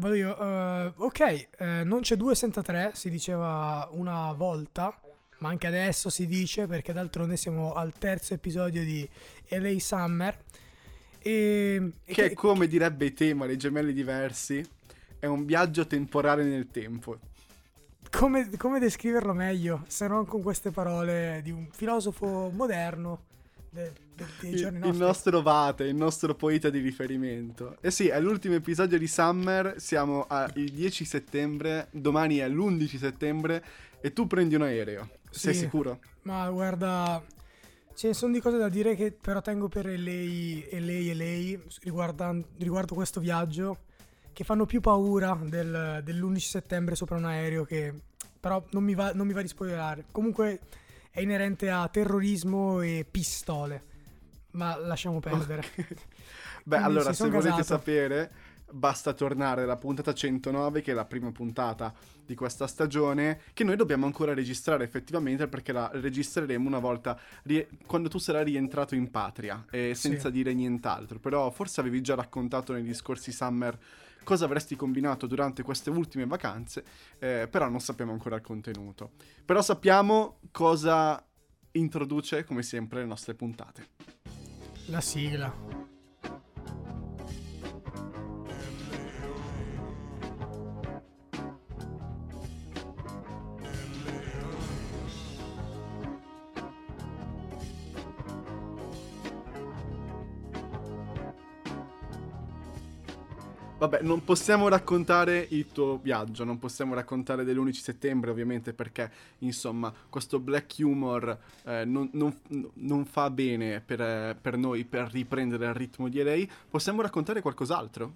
Vado io. Uh, ok, uh, non c'è due senza tre, si diceva una volta, ma anche adesso si dice perché d'altronde siamo al terzo episodio di LA Summer. E, che, che come direbbe Tema, nei gemelli diversi, è un viaggio temporale nel tempo. Come, come descriverlo meglio se non con queste parole di un filosofo moderno? De, de, dei giorni il, nostri. il nostro Vate, il nostro poeta di riferimento. Eh sì, è l'ultimo episodio di Summer, siamo il 10 settembre, domani è l'11 settembre e tu prendi un aereo. Sei sì, sicuro? Ma guarda, ce ne sono di cose da dire che però tengo per lei e lei e lei riguardo questo viaggio che fanno più paura del, dell'11 settembre sopra un aereo che però non mi va, non mi va di spoilerare. Comunque è inerente a terrorismo e pistole. Ma lasciamo perdere. Okay. Beh, allora, se volete gasato. sapere, basta tornare alla puntata 109, che è la prima puntata di questa stagione, che noi dobbiamo ancora registrare effettivamente, perché la registreremo una volta rie- quando tu sarai rientrato in patria, e senza sì. dire nient'altro. Però forse avevi già raccontato nei discorsi summer cosa avresti combinato durante queste ultime vacanze, eh, però non sappiamo ancora il contenuto. Però sappiamo cosa introduce, come sempre, le nostre puntate. La sigla. Vabbè, non possiamo raccontare il tuo viaggio, non possiamo raccontare dell'11 settembre ovviamente perché, insomma, questo black humor eh, non, non, non, fa bene per, per, noi per riprendere il ritmo di lei. Possiamo raccontare qualcos'altro?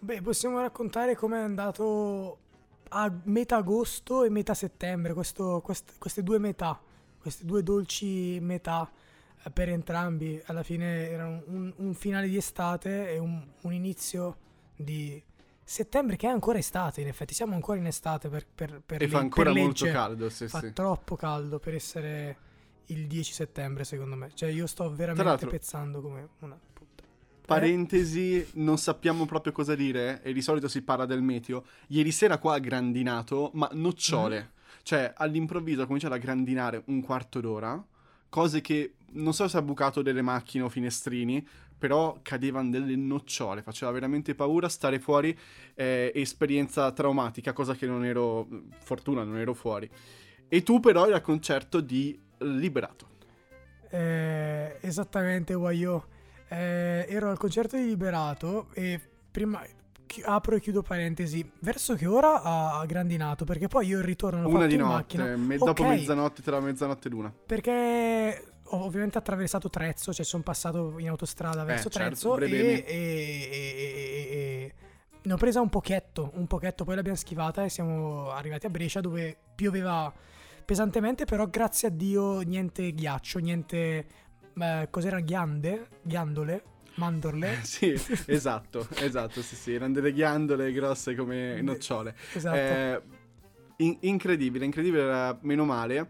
Beh, possiamo raccontare come è andato a metà agosto e metà settembre, questo, quest, queste due metà, queste due dolci metà eh, per entrambi. Alla fine erano un, un finale di estate e un, un inizio di settembre che è ancora estate in effetti siamo ancora in estate per, per, per e le, fa ancora molto caldo sì, fa sì. troppo caldo per essere il 10 settembre secondo me cioè io sto veramente pezzando come una puttana Parentesi, non sappiamo proprio cosa dire e di solito si parla del meteo. Ieri sera qua ha grandinato, ma nocciole. Mm. Cioè, all'improvviso ha cominciato a grandinare un quarto d'ora, cose che non so se ha bucato delle macchine o finestrini, però cadevano delle nocciole, faceva veramente paura stare fuori, eh, esperienza traumatica, cosa che non ero, fortuna non ero fuori. E tu però eri al concerto di Liberato. Eh, esattamente, Wayo. Eh, ero al concerto di Liberato e prima apro e chiudo parentesi. Verso che ora ha grandinato? Perché poi io il ritorno l'ho Una di notte, me- dopo okay. mezzanotte, tra mezzanotte ed una. Perché ovviamente attraversato Trezzo, cioè sono passato in autostrada eh, verso eh, Trezzo certo, e, e, e, e, ne ho presa un pochetto, un pochetto, poi l'abbiamo schivata e siamo arrivati a Brescia dove pioveva pesantemente, però grazie a Dio niente ghiaccio, niente... Eh, cos'era? Ghiande? Ghiandole? Mandorle? sì, esatto, esatto, sì, sì, erano delle ghiandole grosse come nocciole. Esatto. Eh, in- incredibile, incredibile, meno male.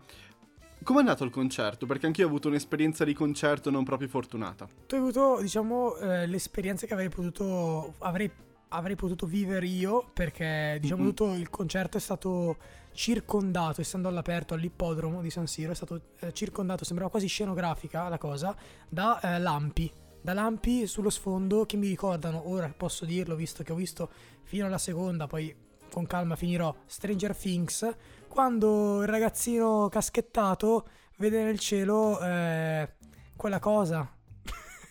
Come è andato il concerto? Perché anch'io ho avuto un'esperienza di concerto non proprio fortunata. Tu hai avuto, diciamo, eh, l'esperienza che avrei potuto, avrei, avrei potuto vivere io, perché, diciamo, mm-hmm. tutto il concerto è stato circondato, essendo all'aperto all'ippodromo di San Siro, è stato eh, circondato, sembrava quasi scenografica la cosa, da eh, lampi. Da lampi sullo sfondo che mi ricordano, ora posso dirlo, visto che ho visto fino alla seconda, poi con calma finirò Stranger Things, quando il ragazzino caschettato vede nel cielo eh, quella cosa.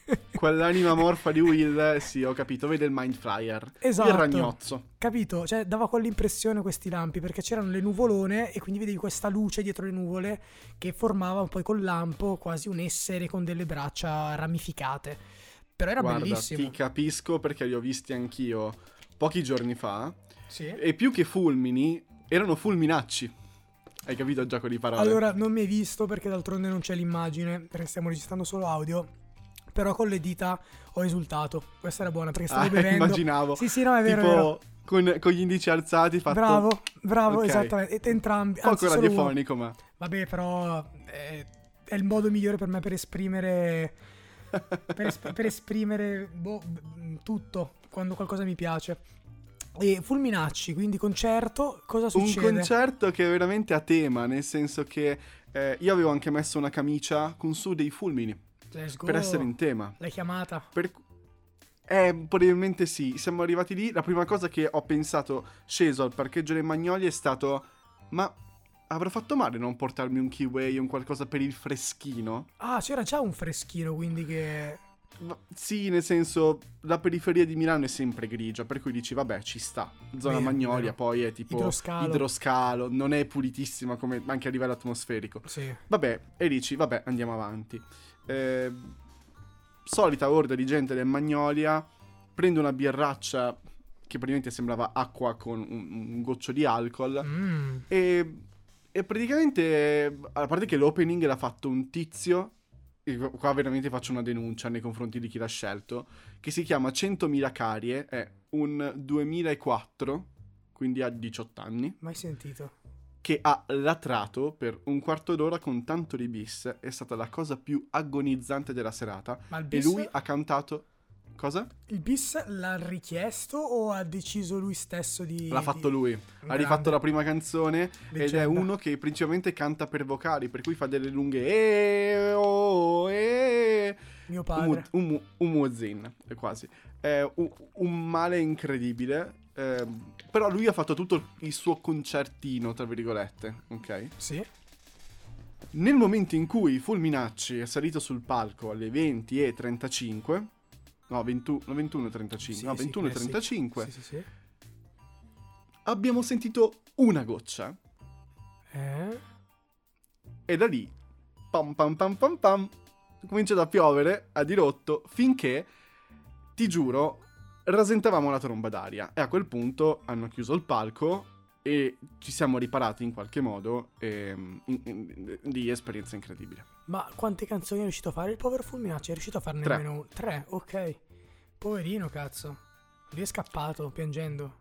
Quell'anima morfa di Will, sì, ho capito, vede il Mind Flyer. Esatto. Il ragnozzo. Capito? Cioè, dava quell'impressione questi lampi, perché c'erano le nuvolone e quindi vedevi questa luce dietro le nuvole che formava poi col lampo quasi un essere con delle braccia ramificate. Però era Guarda, bellissimo. Ti capisco perché li ho visti anch'io pochi giorni fa. Sì. E più che fulmini, erano fulminacci. Hai capito il gioco di parole? Allora, non mi hai visto perché d'altronde non c'è l'immagine, perché stiamo registrando solo audio. Però con le dita ho esultato. Questa era buona perché stavo ah, bevendo. immaginavo. Sì, sì, no, è vero. Tipo, è vero. Con, con, gli indici alzati fatto... Bravo, bravo, okay. esattamente. E entrambi. Poco radiofonico, ma... Vabbè, però è, è, il modo migliore per me per esprimere... per, es- per esprimere boh, tutto, quando qualcosa mi piace. E Fulminacci, quindi concerto, cosa succede? Un concerto che è veramente a tema, nel senso che eh, io avevo anche messo una camicia con su dei fulmini. Per essere in tema. L'hai chiamata? Per... Eh, probabilmente sì. Siamo arrivati lì. La prima cosa che ho pensato, sceso al parcheggio dei Magnoli, è stato: Ma avrò fatto male non portarmi un kiwi o un qualcosa per il freschino? Ah, c'era già un freschino, quindi che. Sì, nel senso, la periferia di Milano è sempre grigia, per cui dici, vabbè, ci sta. Zona vero, Magnolia vero. poi è tipo idroscalo. idroscalo. non è pulitissima come anche a livello atmosferico. Sì. Vabbè, e dici, vabbè, andiamo avanti. Eh, solita orda di gente del Magnolia, prende una birraccia che praticamente sembrava acqua con un, un goccio di alcol mm. e, e praticamente, a parte che l'opening l'ha fatto un tizio qua veramente faccio una denuncia nei confronti di chi l'ha scelto, che si chiama 100.000 carie, è un 2004, quindi ha 18 anni. Mai sentito. Che ha latrato per un quarto d'ora con tanto di bis, è stata la cosa più agonizzante della serata. Ma il bis... E lui ha cantato Cosa? Il bis l'ha richiesto o ha deciso lui stesso di... L'ha fatto di... lui. Ha rifatto la prima canzone Leggenda. ed è uno che principalmente canta per vocali, per cui fa delle lunghe... E, oh, e... Mio padre. Un, un, un muezzin, quasi. È un, un male incredibile. Eh, però lui ha fatto tutto il suo concertino, tra virgolette, ok? Sì. Nel momento in cui Fulminacci è salito sul palco alle 20.35 No, 21, 21 35. Sì, no, 21 sì, 35. Sì, sì, sì. Abbiamo sentito una goccia. Eh? E da lì, pam pam pam pam pam, comincia a piovere a dirotto finché, ti giuro, rasentavamo la tromba d'aria. E a quel punto hanno chiuso il palco e ci siamo riparati in qualche modo e, in, in, di esperienza incredibile. Ma quante canzoni è riuscito a fare il povero Fulminacci? È riuscito a farne Tre. nemmeno tre, ok. Poverino, cazzo. Lui è scappato, piangendo.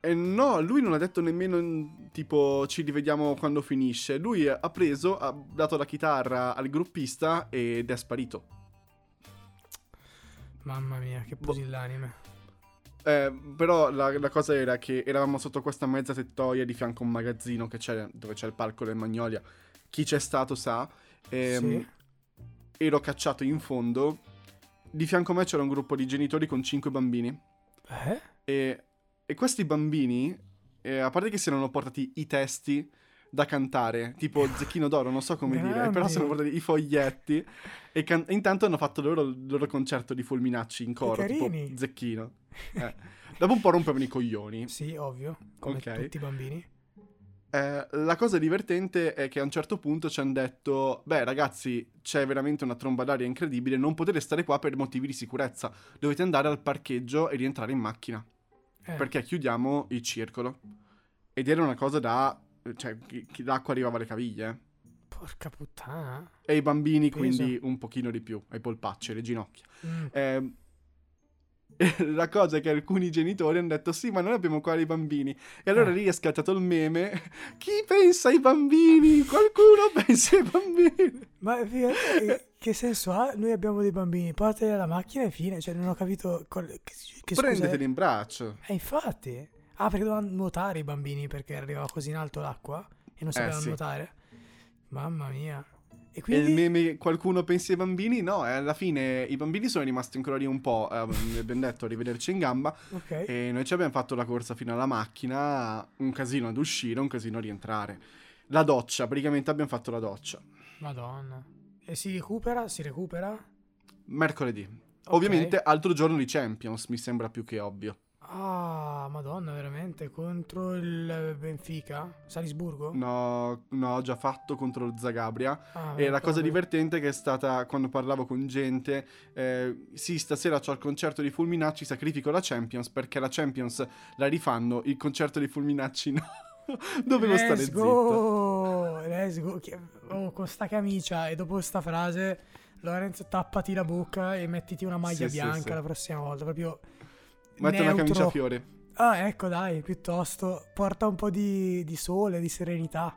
E no, lui non ha detto nemmeno tipo ci rivediamo quando finisce. Lui ha preso, ha dato la chitarra al gruppista ed è sparito. Mamma mia, che pusillanime. Eh, però la, la, cosa era che eravamo sotto questa mezza tettoia di fianco a un magazzino che c'è, dove c'è il palco del Magnolia. Chi c'è stato sa. Ehm, sì. Ero cacciato in fondo. Di fianco a me c'era un gruppo di genitori con cinque bambini. Eh? E, e questi bambini, eh, a parte che si erano portati i testi da cantare, tipo Zecchino d'Oro, non so come dire, però si erano portati i foglietti e can- intanto hanno fatto loro, il loro concerto di fulminacci in coro, tipo Zecchino. Eh. Dopo un po' rompevano i coglioni. Sì, ovvio, come okay. tutti i bambini. Eh, la cosa divertente è che a un certo punto ci hanno detto: Beh, ragazzi, c'è veramente una tromba d'aria incredibile. Non potete stare qua per motivi di sicurezza. Dovete andare al parcheggio e rientrare in macchina. Eh. Perché chiudiamo il circolo. Ed era una cosa da. cioè, l'acqua arrivava alle caviglie. Porca puttana. E i bambini, quindi un pochino di più. Ai polpacci, le ginocchia. Mm. Eh, la cosa è che alcuni genitori hanno detto sì ma noi abbiamo qua i bambini. E allora eh. lì è scattato il meme. Chi pensa ai bambini? Qualcuno pensa ai bambini. Ma eh, che senso ha? Noi abbiamo dei bambini portateli alla macchina e fine. Cioè non ho capito che, che prendeteli in braccio. Eh infatti. Ah perché dovevano nuotare i bambini perché arrivava così in alto l'acqua e non sapevano eh, sì. nuotare. Mamma mia e, quindi... e il meme qualcuno pensi ai bambini? No, e alla fine i bambini sono rimasti ancora lì un po'. Eh, abbiamo detto arrivederci in gamba. Okay. E noi ci abbiamo fatto la corsa fino alla macchina. Un casino ad uscire, un casino a rientrare. La doccia, praticamente abbiamo fatto la doccia. Madonna. E si recupera? Si recupera? Mercoledì. Okay. Ovviamente altro giorno di Champions, mi sembra più che ovvio. Ah, madonna, veramente? Contro il Benfica? Salisburgo? No, no, ho già fatto contro lo Zagabria. Ah, e la cosa divertente che è stata quando parlavo con gente, eh, sì, stasera c'ho il concerto di Fulminacci, sacrifico la Champions perché la Champions la rifanno, il concerto di Fulminacci no. Dovevo let's stare go, zitto. Let's go. Oh, con sta camicia e dopo sta frase, Lorenzo tappati la bocca e mettiti una maglia sì, bianca sì, sì. la prossima volta, proprio Mette una camicia a fiori. Ah, ecco, dai, piuttosto porta un po' di, di sole, di serenità,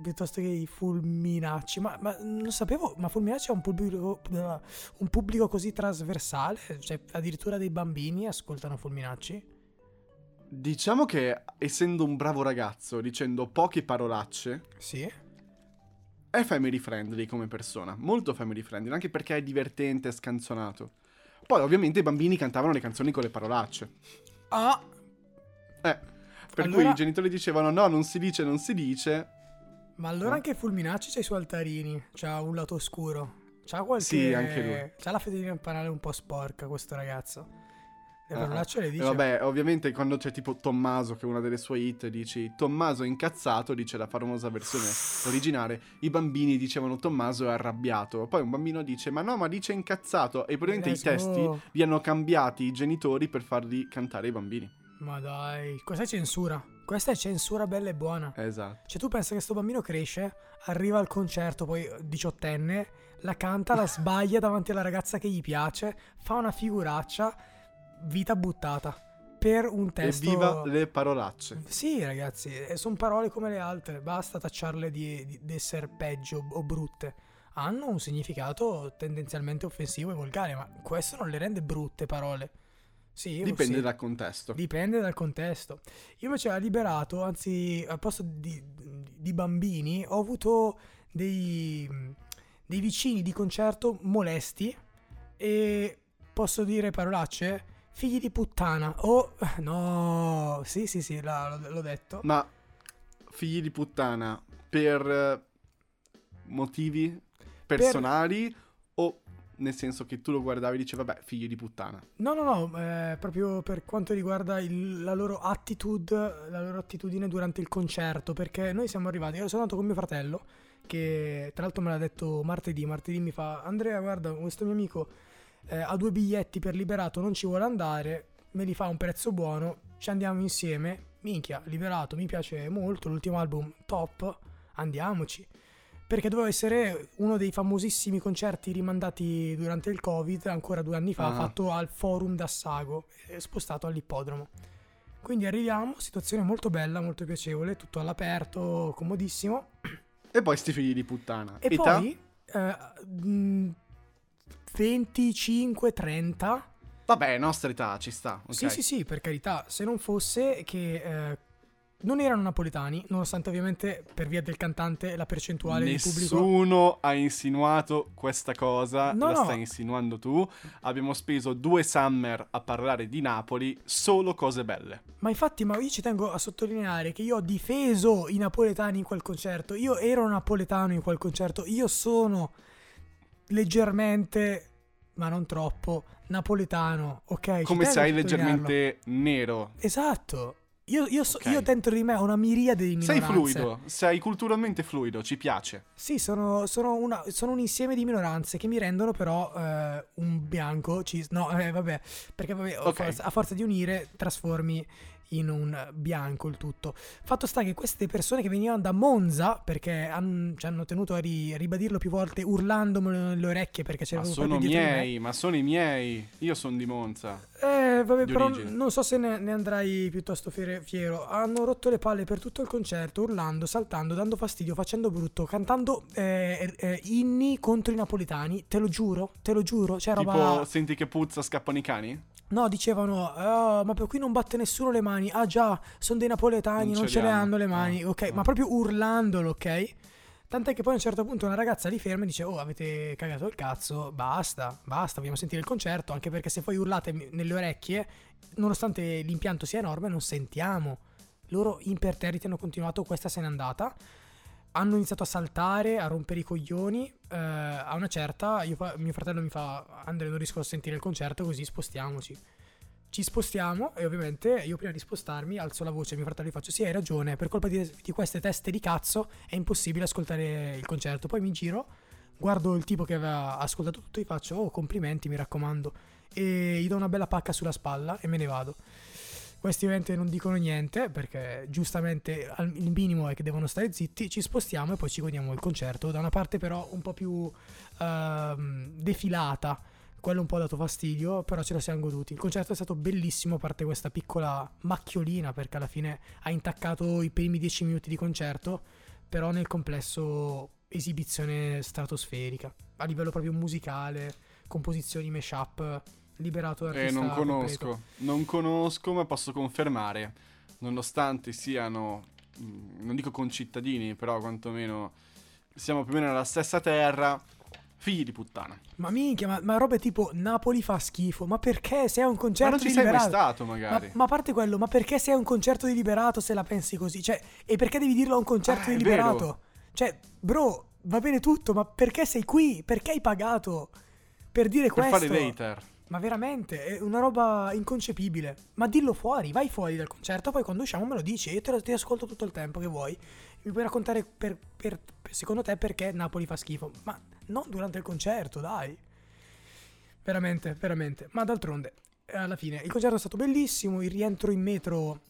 piuttosto che i fulminacci. Ma, ma non sapevo, ma fulminacci è un pubblico, un pubblico così trasversale? Cioè, addirittura dei bambini ascoltano fulminacci? Diciamo che essendo un bravo ragazzo, dicendo poche parolacce, sì. è family friendly come persona, molto family friendly, anche perché è divertente, è scanzonato. Poi ovviamente i bambini cantavano le canzoni con le parolacce. Ah! Eh, per allora... cui i genitori dicevano no, non si dice, non si dice. Ma allora no? anche Fulminacci c'ha i suoi altarini, c'ha un lato oscuro. C'ha qualche... Sì, anche lui. C'ha la fedina impanale un po' sporca questo ragazzo. Le parolacce le dice. Vabbè, ovviamente quando c'è tipo Tommaso, che è una delle sue hit, dici Tommaso è incazzato, dice la famosa versione originale. I bambini dicevano Tommaso è arrabbiato. Poi un bambino dice ma no, ma dice incazzato. E probabilmente i testi li hanno cambiati i genitori per farli cantare i bambini. Ma dai, questa è censura. Questa è censura bella e buona. Esatto. Cioè tu pensa che sto bambino cresce, arriva al concerto, poi diciottenne, la canta, la sbaglia davanti alla ragazza che gli piace, fa una figuraccia vita buttata per un testo. Evviva le parolacce. Sì, ragazzi, eh, sono parole come le altre, basta tacciarle di, di, di essere peggio o brutte. Hanno un significato tendenzialmente offensivo e volgare, ma questo non le rende brutte parole. Sì, Dipende sì. dal contesto. Dipende dal contesto. Io invece ho liberato, anzi, al posto di, di bambini, ho avuto dei, dei vicini di concerto molesti e posso dire parolacce? Figli di puttana. Oh, no, sì, sì, sì, l'ho, l'ho detto. Ma figli di puttana per eh, motivi personali per... o nel senso che tu lo guardavi e dicevi vabbè figlio di puttana no no no eh, proprio per quanto riguarda il, la loro attitude la loro attitudine durante il concerto perché noi siamo arrivati io sono andato con mio fratello che tra l'altro me l'ha detto martedì martedì mi fa Andrea guarda questo mio amico eh, ha due biglietti per liberato, non ci vuole andare, me li fa a un prezzo buono, ci andiamo insieme. Minchia, liberato, mi piace molto, l'ultimo album top, andiamoci. Perché doveva essere uno dei famosissimi concerti rimandati durante il Covid, ancora due anni fa, uh-huh. fatto al Forum d'Assago, spostato all'ippodromo. Quindi arriviamo, situazione molto bella, molto piacevole, tutto all'aperto, comodissimo. E poi sti figli di puttana. E Età? poi eh, 25, 30. Vabbè, nostra età ci sta. Okay. Sì, sì, sì, per carità. Se non fosse che eh, non erano napoletani, nonostante ovviamente per via del cantante la percentuale Nessuno di pubblico. Nessuno ha insinuato questa cosa, no, la no. stai insinuando tu. Abbiamo speso due summer a parlare di Napoli, solo cose belle. Ma infatti, ma io ci tengo a sottolineare che io ho difeso i napoletani in quel concerto. Io ero napoletano in quel concerto. Io sono leggermente, ma non troppo, napoletano, ok? Come sei leggermente nero. Esatto. Io, io, so, okay. io, dentro di me ho una miriade di minoranze. Sei fluido, sei culturalmente fluido, ci piace. Sì, sono, sono, una, sono un insieme di minoranze che mi rendono però eh, un bianco. Cis- no, eh, vabbè, perché vabbè, okay. a forza di unire trasformi in un bianco il tutto. Fatto sta che queste persone che venivano da Monza, perché han, ci hanno tenuto a ri, ribadirlo più volte urlandomelo nelle orecchie perché c'erano Ma sono miei, ma sono i miei. Io sono di Monza. Eh, vabbè, però origine. non so se ne, ne andrai piuttosto fiero. Hanno rotto le palle per tutto il concerto, urlando, saltando, dando fastidio, facendo brutto, cantando eh, eh, inni contro i napoletani. Te lo giuro, te lo giuro. C'è tipo, roba... senti che puzza, scappano i cani? No, dicevano, oh, ma per qui non batte nessuno le mani. Ah già, sono dei napoletani, non, non ce, ce le hanno le mani. No, ok, no. ma proprio urlandolo, ok? Tant'è che poi a un certo punto una ragazza li ferma e dice, oh, avete cagato il cazzo, basta, basta, vogliamo sentire il concerto. Anche perché se poi urlate nelle orecchie, nonostante l'impianto sia enorme, non sentiamo. Loro imperterriti hanno continuato, questa se n'è andata hanno iniziato a saltare, a rompere i coglioni. Eh, a una certa, io, mio fratello mi fa: Andrea, non riesco a sentire il concerto, così spostiamoci. Ci spostiamo e ovviamente io prima di spostarmi alzo la voce a mio fratello e gli faccio: Sì, hai ragione, per colpa di, di queste teste di cazzo è impossibile ascoltare il concerto. Poi mi giro, guardo il tipo che aveva ascoltato tutto e gli faccio: Oh, complimenti, mi raccomando. E gli do una bella pacca sulla spalla e me ne vado. Questi ovviamente non dicono niente perché giustamente il minimo è che devono stare zitti, ci spostiamo e poi ci godiamo il concerto. Da una parte però un po' più uh, defilata, quello un po' ha dato fastidio, però ce lo siamo goduti. Il concerto è stato bellissimo, a parte questa piccola macchiolina perché alla fine ha intaccato i primi dieci minuti di concerto, però nel complesso esibizione stratosferica, a livello proprio musicale, composizioni mashup liberato Eh, non conosco, completo. non conosco, ma posso confermare, nonostante siano, mh, non dico concittadini, però quantomeno siamo più o meno nella stessa terra, figli di puttana. Ma minchia, ma, ma robe tipo Napoli fa schifo. Ma perché sei a un Ma concerto non ci di sei mai liberato? stato, Ma, magari. ma a parte quello, ma perché sei a un concerto di liberato se la pensi così? Cioè, e perché devi dirlo a un concerto Ah, di è vero. liberato? Cioè, bro, va bene tutto, ma perché sei qui? Perché hai pagato per dire per questo? fare l'hater. Ma veramente, è una roba inconcepibile. Ma dillo fuori, vai fuori dal concerto, poi quando usciamo me lo dici, io te lo ti ascolto tutto il tempo che vuoi. Mi puoi raccontare per, per- secondo te perché Napoli fa schifo. Ma non durante il concerto, dai. Veramente, veramente. Ma d'altronde, eh, alla fine, il concerto è stato bellissimo, il rientro in metro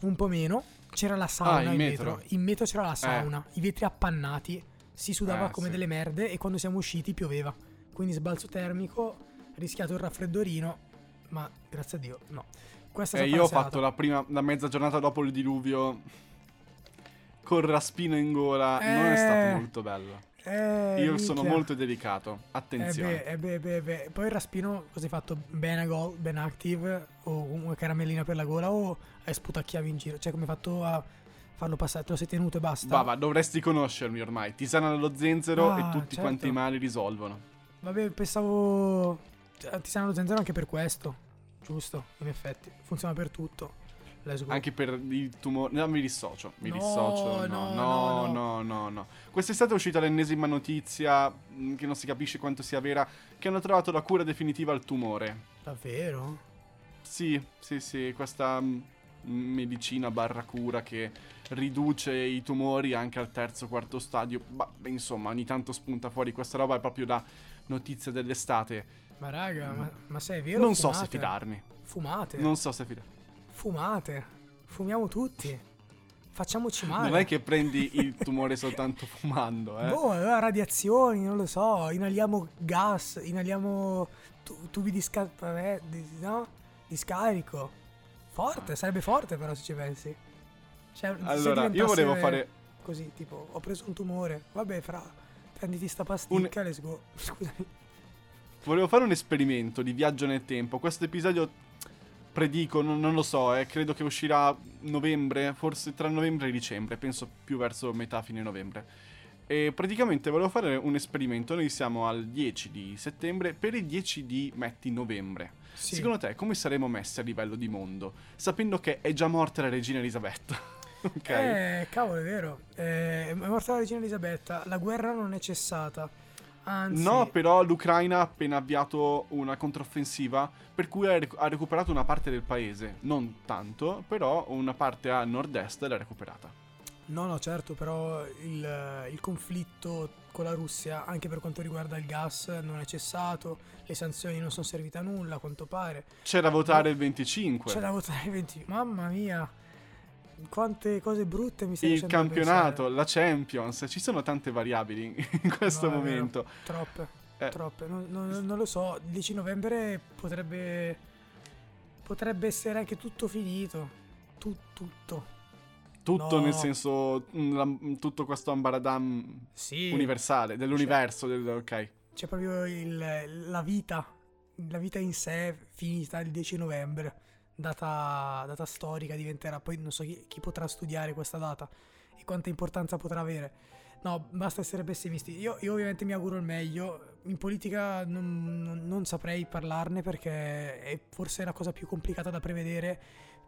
un po' meno. C'era la sauna Ah, in metro. metro. In metro c'era la sauna, i vetri appannati, si sudava Eh, come sì. delle merde e quando siamo usciti pioveva. Quindi sbalzo termico, rischiato il raffreddorino, ma grazie a Dio no. Questa è E stata io ho fatto la prima, la mezza giornata dopo il diluvio col raspino in gola, non è Eh, stato molto bello. Eh, Io sono minchia. molto delicato, Eh attenzione. beh, eh beh, beh, beh. Poi il raspino, cosa hai fatto? Benagol, Ben Active o una caramellina per la gola o hai sputacchiavi in giro? Cioè come hai fatto a farlo passare? Te lo sei tenuto e basta? Bava, dovresti conoscermi ormai. Tisana dello zenzero Ah, e tutti certo. quanti i mali risolvono. Vabbè, pensavo... lo zenzero anche per questo. Giusto, in effetti. Funziona per tutto. Anche per il tumore. No, mi dissocio. Mi No, dissocio. No, no, no, no, no, no. Quest'estate è uscita l'ennesima notizia, mh, che non si capisce quanto sia vera, che hanno trovato la cura definitiva al tumore. Davvero? Sì, sì, sì, questa mh, medicina barra cura che riduce i tumori anche al terzo, quarto stadio. Ma insomma, ogni tanto spunta fuori questa roba, è proprio la notizia dell'estate. Ma raga, ma, ma se è vero? non so se fumate. fidarmi. Fumate. Non so se fidarmi. Fumate. Fumiamo tutti. Facciamoci male. Non è che prendi il tumore soltanto fumando, eh. Boh, allora radiazioni, non lo so, inaliamo gas, inaliamo tu- tubi di, sca- di, no? di scarico. Forte, sarebbe forte però se ci pensi. Cioè, Allora, io volevo fare Così, tipo, ho preso un tumore. Vabbè, fra, prenditi sta pasticca, let's go. Scusami. Volevo fare un esperimento di viaggio nel tempo. Questo episodio predico, non, non lo so, eh, credo che uscirà novembre, forse tra novembre e dicembre, penso più verso metà fine novembre. E praticamente volevo fare un esperimento. Noi siamo al 10 di settembre, per il 10 di metti novembre. Sì. Secondo te come saremo messi a livello di mondo, sapendo che è già morta la regina Elisabetta? ok. Eh, cavolo, è vero. Eh, è morta la regina Elisabetta. La guerra non è cessata. Anzi, No, però l'Ucraina ha appena avviato una controffensiva per cui ha, recu- ha recuperato una parte del paese. Non tanto, però una parte a nord-est l'ha recuperata. No, no, certo, però il, il conflitto con la Russia, anche per quanto riguarda il gas, non è cessato, le sanzioni non sono servite a nulla, a quanto pare. C'è da votare il 25. C'è da votare il 20. Mamma mia, quante cose brutte mi stai il campionato, la Champions, ci sono tante variabili in questo No, è vero. momento. Troppe, Eh. troppe. Non, non- non lo so, il 10 novembre potrebbe, potrebbe essere anche tutto finito. Tu- tutto. Tutto No. nel senso, mm, tutto questo ambaradam Sì. universale, dell'universo, del, ok. C'è proprio il- la vita, la vita in sé finita il 10 novembre, data, data storica diventerà, poi non so chi, chi potrà studiare questa data e quanta importanza potrà avere. No, basta essere pessimisti. Io, io ovviamente mi auguro il meglio. In politica non, non- non saprei parlarne perché è forse la cosa più complicata da prevedere.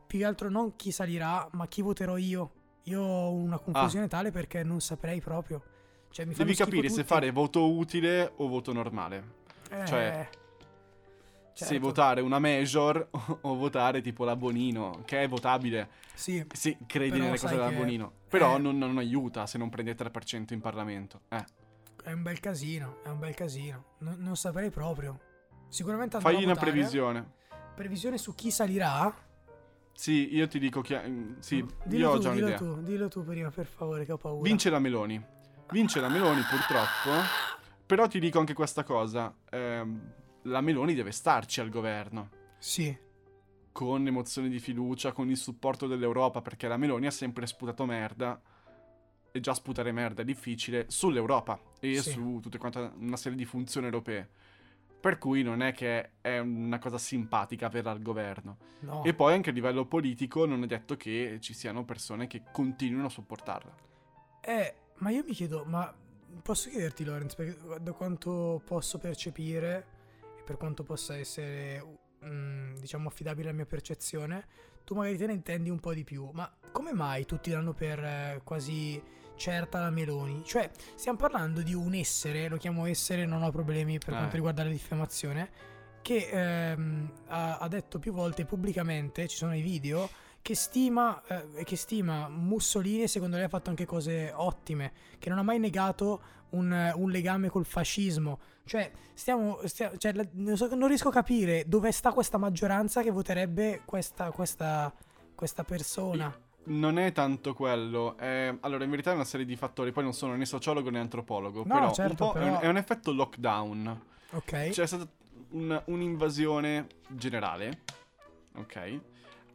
Più che altro non chi salirà, ma chi voterò io. Io ho una confusione tale perché non saprei proprio. Cioè, mi Devi capire se tutti. fare voto utile o voto normale. Eh, cioè, Se certo. votare una major o, o votare tipo la Bonino, che è votabile. Sì, Sì, credi nelle cose della Bonino. Però eh. non, non aiuta se non prendi il 3% in Parlamento. Eh. è un bel casino, è un bel casino. Non, non saprei proprio. Sicuramente andrò Fai a una votare. previsione. Previsione su chi salirà? Sì, io ti dico che... mm, Sì, dillo io ho tu, già dillo un'idea. tu, dillo tu prima, per favore, che ho paura. Vince la Meloni. Vince la Meloni purtroppo. Però ti dico anche questa cosa. ehm, la Meloni deve starci al governo. Sì, Con emozioni di fiducia, con il supporto dell'Europa, perché la Meloni ha sempre sputato merda. E già sputare merda è difficile sull'Europa e Sì. su tutte quante una serie di funzioni europee. Per cui non è che è una cosa simpatica per il governo. No. E poi anche a livello politico non è detto che ci siano persone che continuino a sopportarla. Eh, ma io mi chiedo, ma posso chiederti Lorenz, perché da quanto posso percepire per quanto possa essere, mm, diciamo, affidabile la mia percezione, tu magari te ne intendi un po' di più, ma come mai tutti danno per eh, quasi certa la Meloni. Cioè, stiamo parlando di un essere, lo chiamo essere, non ho problemi per eh. quanto riguarda la diffamazione, che ehm, ha, ha, detto più volte pubblicamente, ci sono i video, che stima, eh, che stima Mussolini e secondo lei ha fatto anche cose ottime, che non ha mai negato un, un legame col fascismo. Cioè, stiamo, stiamo cioè, non, so, non, riesco a capire dove sta questa maggioranza che voterebbe questa, questa, questa persona non è tanto quello. È, allora, in verità è una serie di fattori. Poi non sono né sociologo né antropologo. No, però, certo, un però... È, un, è, un, effetto lockdown. Ok. C'è stata un, un'invasione generale. Ok.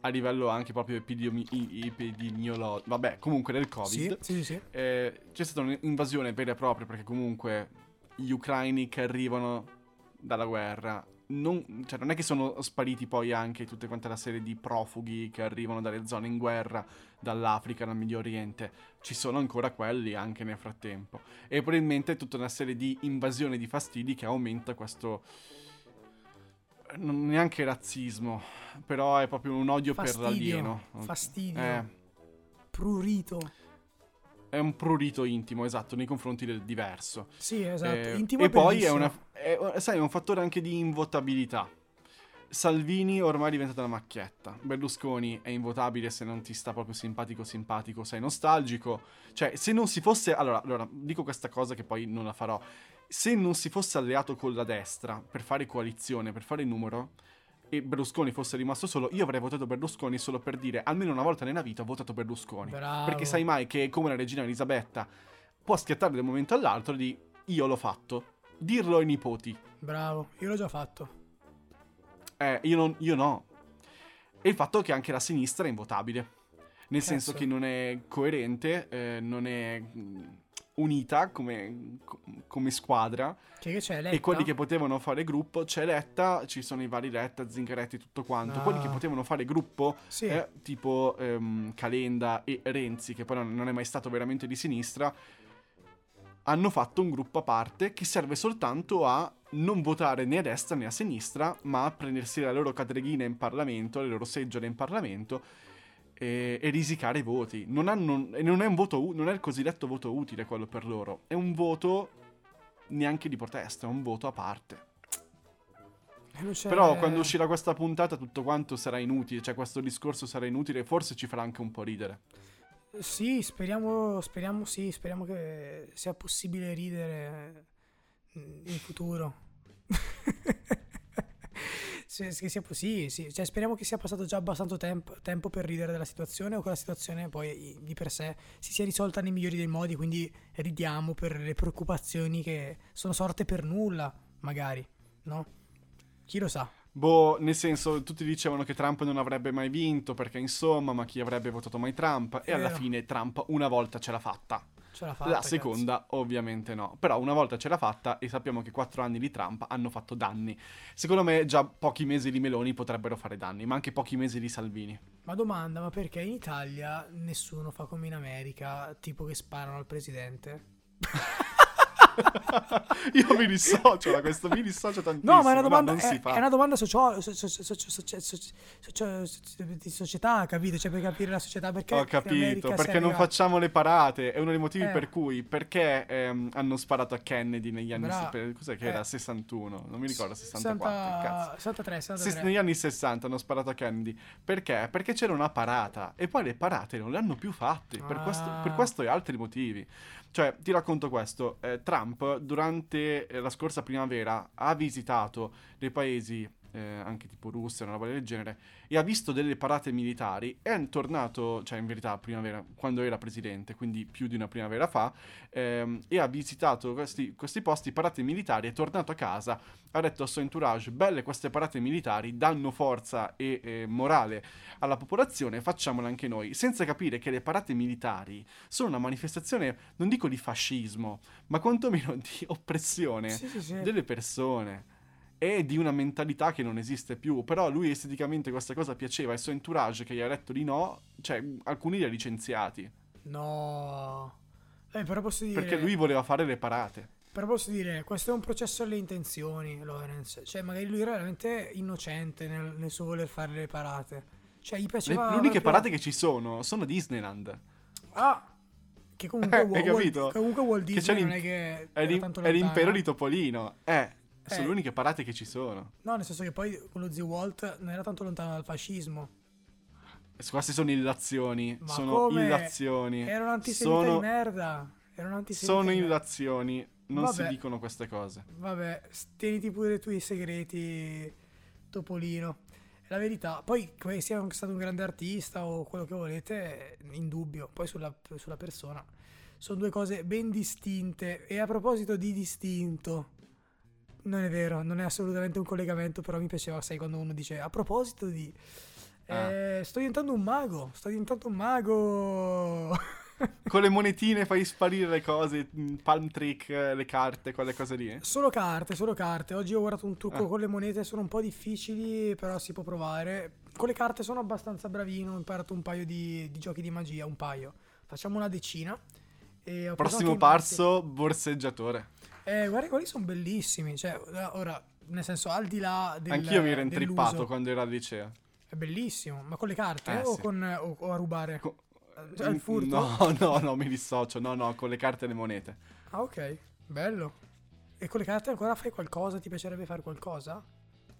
A livello anche proprio epidemi- epidemiologico. Vabbè, comunque del Covid. Sì, sì, sì. Eh, c'è stata un'invasione vera e propria perché comunque gli ucraini che arrivano dalla guerra non, cioè non, è che sono spariti poi anche tutta quanta la serie di profughi che arrivano dalle zone in guerra, dall'Africa, dal Medio Oriente. Ci sono ancora quelli anche nel frattempo. E probabilmente tutta una serie di invasioni di fastidi che aumenta questo. Non neanche razzismo, però è proprio un odio Fastidio. per l'alieno. Fastidio. Eh. Prurito è un prurito intimo, esatto, nei confronti del diverso. Sì, esatto. Eh, intimo e poi è, una, è, sai, è un fattore anche di invotabilità. Salvini ormai è diventata una macchietta. Berlusconi è invotabile se non ti sta proprio simpatico simpatico, sei nostalgico. Cioè, se non si fosse... Allora, allora, dico questa cosa che poi non la farò. Se non si fosse alleato con la destra per fare coalizione, per fare numero, e Berlusconi fosse rimasto solo, io avrei votato Berlusconi solo per dire almeno una volta nella vita ho votato Berlusconi. Bravo. Perché sai mai che come la regina Elisabetta può schiattare da un momento all'altro di io l'ho fatto. Dirlo ai nipoti. Bravo, io l'ho già fatto. Eh, io, non, io no. E il fatto che anche la sinistra è invotabile. Nel Cazzo. senso che non è coerente, eh, non è unita come, come squadra. Che c'è Letta? E quelli che potevano fare gruppo, c'è Letta, ci sono i vari Letta, Zingaretti, tutto quanto. Ah. Quelli che potevano fare gruppo, sì. eh, tipo ehm, Calenda e Renzi, che poi non è mai stato veramente di sinistra, hanno fatto un gruppo a parte che serve soltanto a non votare né a destra né a sinistra, ma a prendersi la loro cadreghina in Parlamento, le loro seggiole in Parlamento e, e risicare i voti. Non, hanno, non, è un voto, non è il cosiddetto voto utile quello per loro, è un voto neanche di protesta, è un voto a parte. Però quando uscirà questa puntata tutto quanto sarà inutile, cioè questo discorso sarà inutile e forse ci farà anche un po' ridere. Sì, speriamo, speriamo sì, speriamo che sia possibile ridere in futuro. Sì, che sia, sì, sì. Cioè, speriamo che sia passato già abbastanza tempo, tempo, per ridere della situazione o che la situazione poi di per sé si sia risolta nei migliori dei modi, quindi ridiamo per le preoccupazioni che sono sorte per nulla, magari, no? Chi lo sa? Boh, nel senso, tutti dicevano che Trump non avrebbe mai vinto perché insomma, ma chi avrebbe votato mai Trump? E alla fine Trump una volta ce l'ha fatta. Ce l'ha fatta, la seconda cazzo. ovviamente no. Però una volta ce l'ha fatta e sappiamo che quattro anni di Trump hanno fatto danni. Secondo me già pochi mesi di Meloni potrebbero fare danni, ma anche pochi mesi di Salvini. Ma domanda, ma perché in Italia nessuno fa come in America, tipo che sparano al presidente? Io mi dissocio da questo, mi dissocio tantissimo. No, ma è una domanda, no, è, è una domanda socio, so, so, so, di società, capito? Cioè per capire la società perché Ho capito, perché non facciamo le parate. È uno dei motivi eh. per cui perché ehm, hanno sparato a Kennedy negli anni per, cos'è che eh. era 61, non mi ricordo 64, 63, 63. negli anni 60 hanno sparato a Kennedy. Perché? Perché c'era una parata e poi le parate non le hanno più fatte ah. per, questo, per questo e altri motivi. Cioè, ti racconto questo. Eh, Trump, durante eh, la scorsa primavera, ha visitato dei paesi eh, anche tipo Russia, una roba del genere, e ha visto delle parate militari, è tornato, cioè in verità primavera, quando era presidente, quindi più di una primavera fa, ehm, e ha visitato questi, questi posti, parate militari, è tornato a casa, ha detto al suo entourage, belle queste parate militari, danno forza e eh, morale alla popolazione, facciamole anche noi, senza capire che le parate militari sono una manifestazione, non dico di fascismo, ma quantomeno di oppressione sì, sì, sì. delle persone è di una mentalità che non esiste più. Però lui esteticamente questa cosa piaceva. E il suo entourage che gli ha detto di no, cioè alcuni li ha licenziati. No. Eh, però posso dire... Perché lui voleva fare le parate. Però posso dire, questo è un processo alle intenzioni, Lorenz. Cioè, magari lui era veramente innocente nel, nel suo voler fare le parate. Cioè, gli piaceva... Le, le uniche parate che ci sono sono Disneyland. Ah, che comunque, Walt, Hai capito? comunque Walt Disney non è che è, l'im- è l'impero di Topolino. Eh, sono eh. le uniche parate che ci sono. No, nel senso che poi quello zio Walt non era tanto lontano dal fascismo. Queste sono illazioni. Ma sono come? illazioni. Erano antisemita sono... di merda. Erano antisemita Sono illazioni. Non Vabbè. si dicono queste cose. Vabbè, tieniti pure i tuoi segreti, Topolino. È la verità. Poi che sia stato un grande artista o quello che volete, in dubbio. Poi sulla, sulla persona. Sono due cose ben distinte. E a proposito di distinto, non è vero, non è assolutamente un collegamento, però mi piaceva, sai, quando uno dice a proposito di... Ah. Eh, sto diventando un mago, sto diventando un mago. Con le monetine fai sparire le cose, mm, palm trick, le carte, quelle cose lì. Solo carte, solo carte. Oggi ho guardato un trucco ah. con le monete, sono un po' difficili, però si può provare. Con le carte sono abbastanza bravino, ho imparato un paio di, di giochi di magia, un paio. Facciamo una decina. Prossimo passo, borseggiatore. Eh, guarda, quelli sono bellissimi. Cioè, ora, nel senso, al di là del Anch'io mi ero intrippato quando ero al liceo. È bellissimo. Ma con le carte eh, o, sì. con, o, o, a rubare? Co- cioè, il furto? No, no, no, mi dissocio. No, no, con le carte e le monete. Ah, ok. Bello. E con le carte ancora fai qualcosa? Ti piacerebbe fare qualcosa?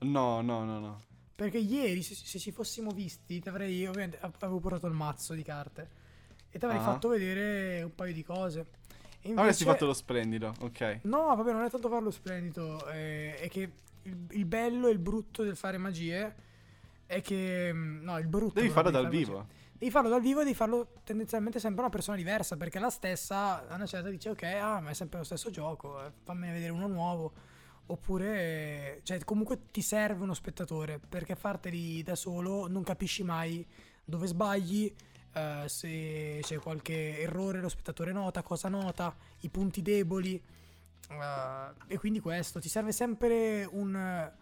No, no, no, no. Perché ieri, se, se ci fossimo visti, ti avrei. Ovviamente avevo portato il mazzo di carte. E ti avrei uh-huh. fatto vedere un paio di cose. Invece... Avresti fatto lo splendido, ok. No, vabbè, non è tanto farlo splendido. Eh, è che il, il, bello e il brutto del fare magie è che. Mm, no, il brutto. Devi farlo dal vivo. Magie. Devi farlo dal vivo e devi farlo tendenzialmente sempre una persona diversa. Perché la stessa a una certa dice: Ok, ah, ma è sempre lo stesso gioco. Eh, fammene vedere uno nuovo. Oppure, cioè, comunque ti serve uno spettatore. Perché farteli da solo non capisci mai dove sbagli Uh, se c'è qualche errore lo spettatore nota, cosa nota, i punti deboli. Uh, e quindi questo ti serve sempre un,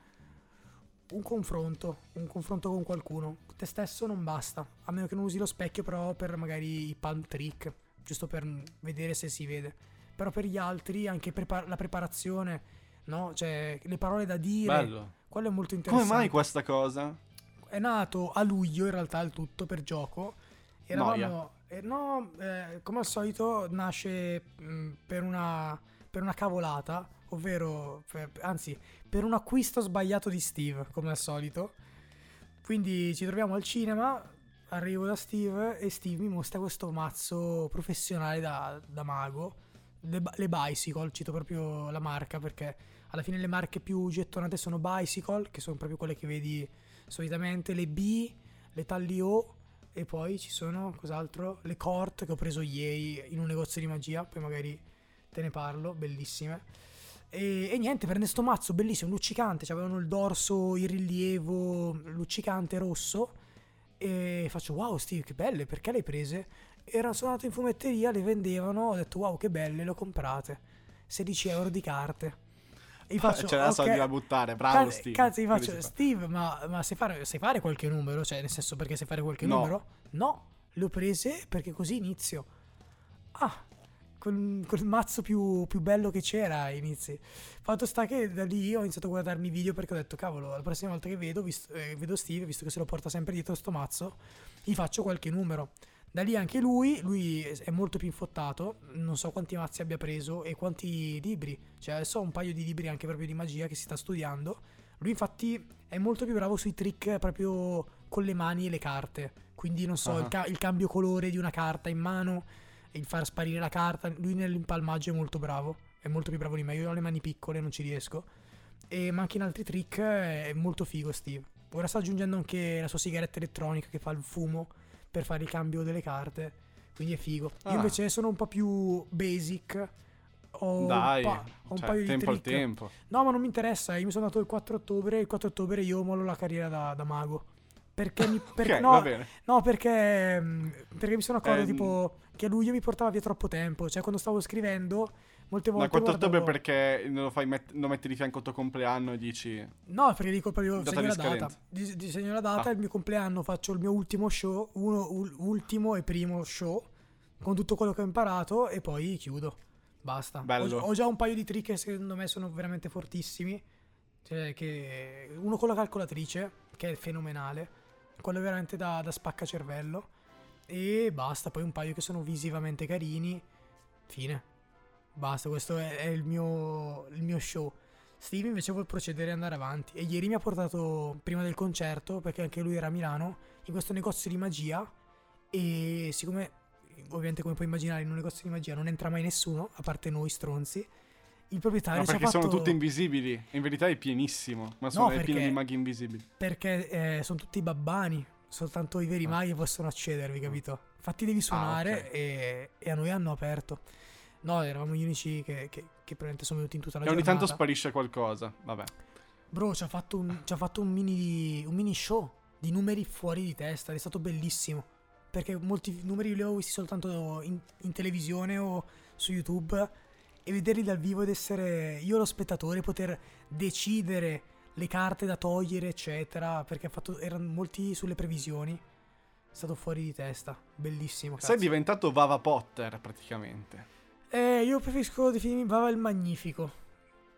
un confronto, un confronto con qualcuno. Te stesso non basta, a meno che non usi lo specchio, però per magari i palm trick, giusto per vedere se si vede. Però per gli altri, anche prepar- la preparazione, no? Cioè, le parole da dire. Bello. Quello è molto interessante. Come mai questa cosa? È nato a luglio in realtà il tutto per gioco Eravamo, eh, no, eh, come al solito nasce mh, mm, per, una, per una cavolata, ovvero, per, anzi, per un acquisto sbagliato di Steve, come al solito. Quindi ci troviamo al cinema, arrivo da Steve e Steve mi mostra questo mazzo professionale da, da mago. Le, le, Bicycle, cito proprio la marca perché alla fine le marche più gettonate sono Bicycle, che sono proprio quelle che vedi solitamente, le B, le Tallio e poi ci sono, cos'altro? Le Court che ho preso ieri in un negozio di magia, poi magari te ne parlo, bellissime. E, e niente, prende sto mazzo bellissimo, luccicante, cioè avevano il dorso in rilievo luccicante rosso. E faccio, wow Steve, che belle, perché le hai prese? Era, sono andato in fumetteria, le vendevano, ho detto, wow, che belle, le ho comprate. 16 euro di carte. E faccio, C'è la okay, soldi da buttare, bravo cazzo, Steve. Cazzo, gli faccio, Steve, ma, ma sai, fare, sai, fare, qualche numero? Cioè, nel senso, perché sai fare qualche no. numero? No, le ho prese perché così inizio. Ah, quel, quel mazzo più, più, bello che c'era inizi. Fatto sta che da lì ho iniziato a guardarmi i video perché ho detto, cavolo, la prossima volta che vedo, visto, eh, vedo Steve, visto che se lo porta sempre dietro sto mazzo, gli faccio qualche numero. Da lì anche lui, lui è molto più infottato, non so quanti mazzi abbia preso e quanti libri, cioè adesso ho un paio di libri anche proprio di magia che si sta studiando. Lui infatti è molto più bravo sui trick proprio con le mani e le carte, quindi non so, uh-huh. il, ca- il, cambio colore di una carta in mano, il far sparire la carta, lui nell'impalmaggio è molto bravo, è molto più bravo di me, io ho le mani piccole, non ci riesco. E, ma anche in altri trick è molto figo Steve. Ora sta aggiungendo anche la sua sigaretta elettronica che fa il fumo per fare il cambio delle carte. Quindi è figo. Ah. Io invece sono un po' più basic. Ho Dai, un, pa- ho un cioè, paio tempo di trick. al tempo. No, ma non mi interessa. Io mi sono dato il 4 ottobre. Il 4 ottobre io mollo la carriera da, da mago. Perché mi. Perché, okay, no, no, perché. Perché mi sono accorto, eh, tipo, che a luglio mi portava via troppo tempo. Cioè, quando stavo scrivendo, Molte volte. Ma 4 guardavo... ottobre perché lo, fai met- lo metti di fianco al tuo compleanno e dici. No, perché dico proprio segno la data. Di- disegno la data, ah. il mio compleanno faccio il mio ultimo show, uno, u- ultimo e primo show, con tutto quello che ho imparato e poi chiudo. Basta. Ho, ho, già un paio di trick che secondo me sono veramente fortissimi. Cioè, che uno con la calcolatrice, che è fenomenale. Quello è veramente da, da spaccacervello. E basta. Poi un paio che sono visivamente carini. Fine. Basta, questo è, è il, mio, il mio show. Steve invece vuole procedere e andare avanti. E ieri mi ha portato, prima del concerto, perché anche lui era a Milano, in questo negozio di magia. E siccome, ovviamente come puoi immaginare, in un negozio di magia non entra mai nessuno, a parte noi stronzi, il proprietario no, perché ha sono fatto... tutti invisibili. In verità è pienissimo, ma sono no, perché, pieno di maghi invisibili. Perché eh, sono tutti babbani. Soltanto i veri ah. maghi possono accedervi, capito? Infatti devi suonare ah, okay. e, e a noi hanno aperto. No, eravamo gli unici che, che, che probabilmente sono venuti in tutta la e giornata. E ogni tanto sparisce qualcosa, vabbè. Bro, ci ha fatto, un, ci ha fatto un, mini, un mini show di numeri fuori di testa, è stato bellissimo. Perché molti numeri li avevo visti soltanto in, in televisione o su YouTube e vederli dal vivo ed essere io lo spettatore, poter decidere le carte da togliere, eccetera, perché fatto, erano molti sulle previsioni. È stato fuori di testa, bellissimo. Cazzo. Sei diventato Vava Potter praticamente. Eh, io preferisco definirmi Vava il Magnifico.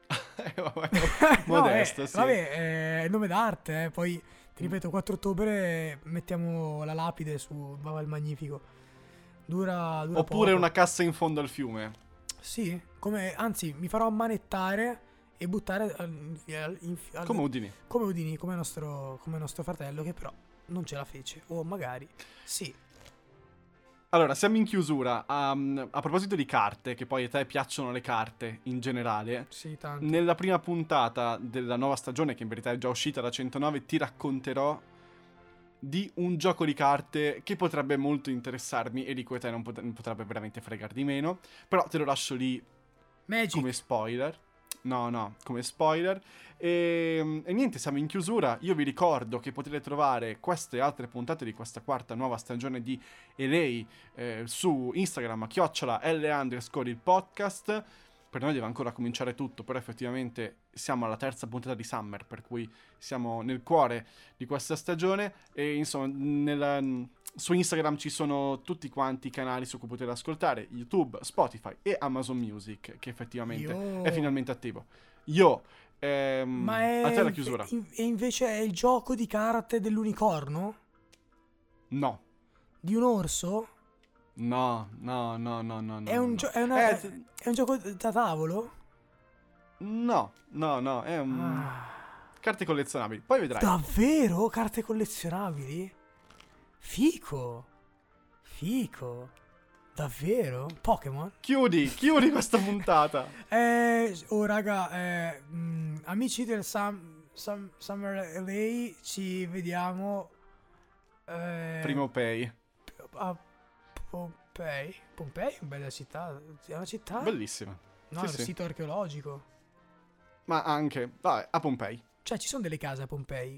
eh, vabbè, modesto, no, eh, sì. Vabbè, è il nome d'arte, eh. poi ti ripeto, 4 ottobre mettiamo la lapide su Vava il Magnifico. Dura, dura Oppure poco. una cassa in fondo al fiume. Sì, come, anzi, mi farò ammanettare e buttare al, al, al, come Udini. Come Udini, come nostro, come nostro fratello, che però non ce la fece. O magari sì. Allora, siamo in chiusura. Um, a proposito di carte, che poi a te piacciono le carte in generale. Sì, tanto. Nella prima puntata della nuova stagione, che in verità è già uscita da 109, ti racconterò di un gioco di carte che potrebbe molto interessarmi e di cui a te non, pot- non potrebbe veramente fregar di meno. Però te lo lascio lì Magic. come spoiler. No, no, come spoiler. E, ehm, e, niente, siamo in chiusura. Io vi ricordo che potete trovare queste altre puntate di questa quarta nuova stagione di Elei eh, su Instagram, chiocciola L underscore il podcast. Per noi deve ancora cominciare tutto, però effettivamente siamo alla terza puntata di Summer, per cui siamo nel cuore di questa stagione. E insomma, nella, su Instagram ci sono tutti quanti i canali su cui potete ascoltare, YouTube, Spotify e Amazon Music, che effettivamente Io... è finalmente attivo. Io Ehm, Ma è, a te la chiusura. E invece è il gioco di carte dell'unicorno? No. Di un orso? No, no, no, no, no. È un, gio- è una, eh, è un gioco da tavolo? No, no, no, è un... Ah. Carte collezionabili, poi vedrai. Davvero? Carte collezionabili? Fico. Fico. Davvero? Pokémon? Chiudi, chiudi questa puntata. Eh, oh raga, eh, mh, mm, amici del Sam, Sam, Summer LA, ci vediamo. Eh, Primo Pay. A Pompei. Pompei è una bella città. È una città? Bellissima. No, sì, è un sì. sito archeologico. Ma anche, vabbè, a Pompei. Cioè, ci sono delle case a Pompei.